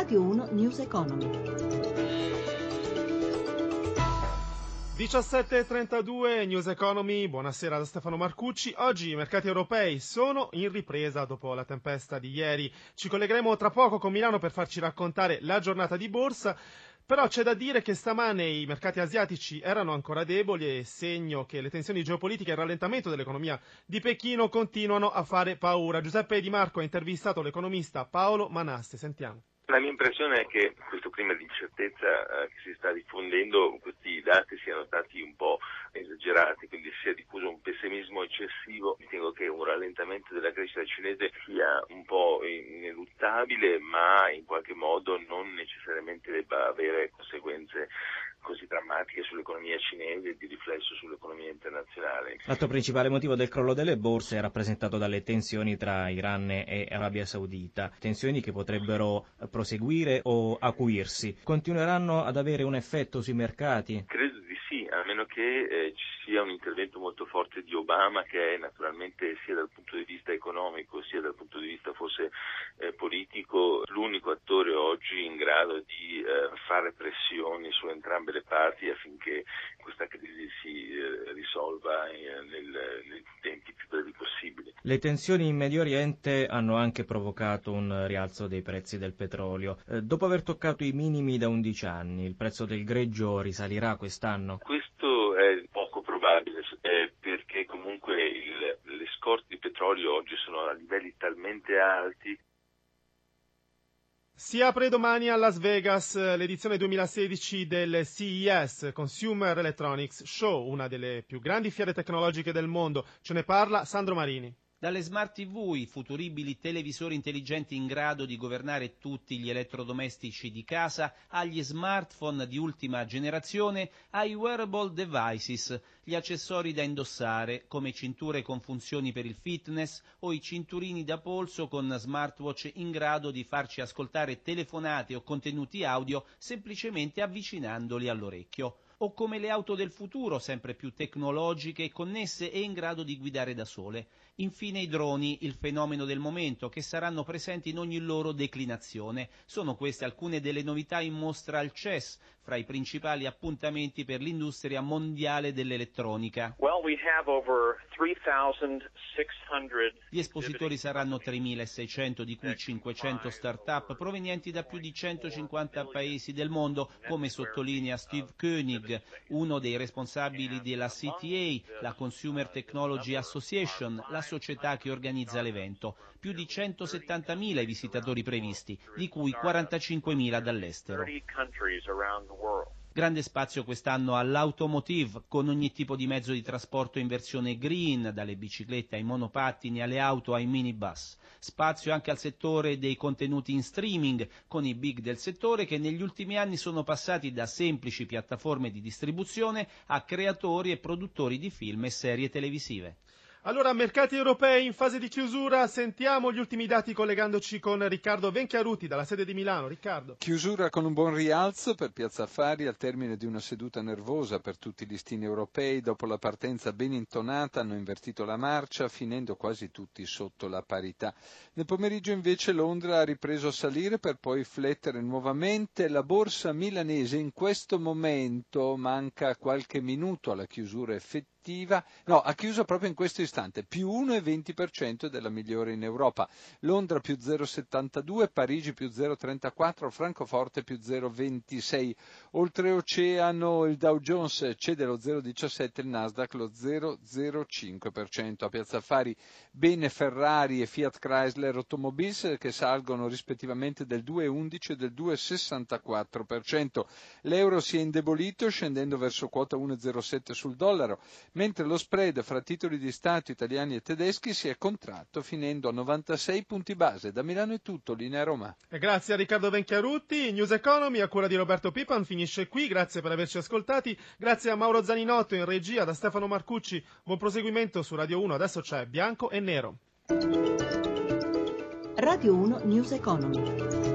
Radio 1 News Economy. 17.32 News Economy, buonasera da Stefano Marcucci. Oggi i mercati europei sono in ripresa dopo la tempesta di ieri. Ci collegheremo tra poco con Milano per farci raccontare la giornata di borsa. Però c'è da dire che stamane i mercati asiatici erano ancora deboli e segno che le tensioni geopolitiche e il rallentamento dell'economia di Pechino continuano a fare paura. Giuseppe Di Marco ha intervistato l'economista Paolo Manaste. Sentiamo. La mia impressione è che questo clima di incertezza eh, che si sta diffondendo, questi dati siano stati un po' esagerati, quindi sia diffuso un pessimismo eccessivo. Ritengo che un rallentamento della crescita cinese sia un po' ineluttabile, ma in qualche modo non necessariamente debba avere conseguenze così drammatiche sull'economia cinese e di riflesso sull'economia internazionale. L'altro principale motivo del crollo delle borse è rappresentato dalle tensioni tra Iran e Arabia Saudita, tensioni che potrebbero proseguire o acuirsi. Continueranno ad avere un effetto sui mercati? Credo meno che eh, ci sia un intervento molto forte di Obama che è naturalmente sia dal punto di vista economico sia dal punto di vista forse eh, politico l'unico attore oggi in grado di eh, fare pressioni su entrambe le parti affinché questa crisi si eh, risolva eh, nel, nei tempi più brevi possibili. Le tensioni in Medio Oriente hanno anche provocato un rialzo dei prezzi del petrolio. Eh, dopo aver toccato i minimi da 11 anni, il prezzo del greggio risalirà quest'anno? Questo è poco probabile eh, perché comunque il, le scorte di petrolio oggi sono a livelli talmente alti si apre domani a Las Vegas l'edizione 2016 del CES, Consumer Electronics Show, una delle più grandi fiere tecnologiche del mondo. Ce ne parla Sandro Marini. Dalle smart TV, i futuribili televisori intelligenti in grado di governare tutti gli elettrodomestici di casa, agli smartphone di ultima generazione, ai wearable devices, gli accessori da indossare, come cinture con funzioni per il fitness o i cinturini da polso con smartwatch in grado di farci ascoltare telefonate o contenuti audio semplicemente avvicinandoli all'orecchio o come le auto del futuro, sempre più tecnologiche, connesse e in grado di guidare da sole. Infine i droni, il fenomeno del momento, che saranno presenti in ogni loro declinazione. Sono queste alcune delle novità in mostra al CES, fra i principali appuntamenti per l'industria mondiale dell'elettronica. Well, we Gli espositori saranno 3.600, di cui 500 start-up provenienti da più di 150 paesi del mondo, come sottolinea Steve Koenig, uno dei responsabili della CTA, la Consumer Technology Association, la società che organizza l'evento. Più di 170.000 i visitatori previsti, di cui 45.000 dall'estero. Grande spazio quest'anno all'automotive, con ogni tipo di mezzo di trasporto in versione green, dalle biciclette ai monopattini, alle auto ai minibus. Spazio anche al settore dei contenuti in streaming, con i big del settore che negli ultimi anni sono passati da semplici piattaforme di distribuzione a creatori e produttori di film e serie televisive. Allora, mercati europei in fase di chiusura, sentiamo gli ultimi dati collegandoci con Riccardo Venchiaruti dalla sede di Milano. Riccardo. Chiusura con un buon rialzo per Piazza Affari al termine di una seduta nervosa per tutti i listini europei. Dopo la partenza ben intonata hanno invertito la marcia, finendo quasi tutti sotto la parità. Nel pomeriggio invece Londra ha ripreso a salire per poi flettere nuovamente. La borsa milanese in questo momento manca qualche minuto alla chiusura effettiva no, ha chiuso proprio in questo istante, più 1,20% della migliore in Europa. Londra più 0,72, Parigi più 0,34, Francoforte più 0,26. Oltreoceano il Dow Jones cede lo 0,17, il Nasdaq lo 0,05%. A Piazza Affari bene Ferrari e Fiat Chrysler Automobiles che salgono rispettivamente del 2,11 e del 2,64%. L'euro si è indebolito scendendo verso quota 1,07 sul dollaro mentre lo spread fra titoli di Stato italiani e tedeschi si è contratto finendo a 96 punti base. Da Milano è tutto, linea Roma. E grazie a Riccardo Venchiarutti, News Economy a cura di Roberto Pipan finisce qui, grazie per averci ascoltati, grazie a Mauro Zaninotto in regia, da Stefano Marcucci, buon proseguimento su Radio 1, adesso c'è Bianco e Nero. Radio 1 News Economy.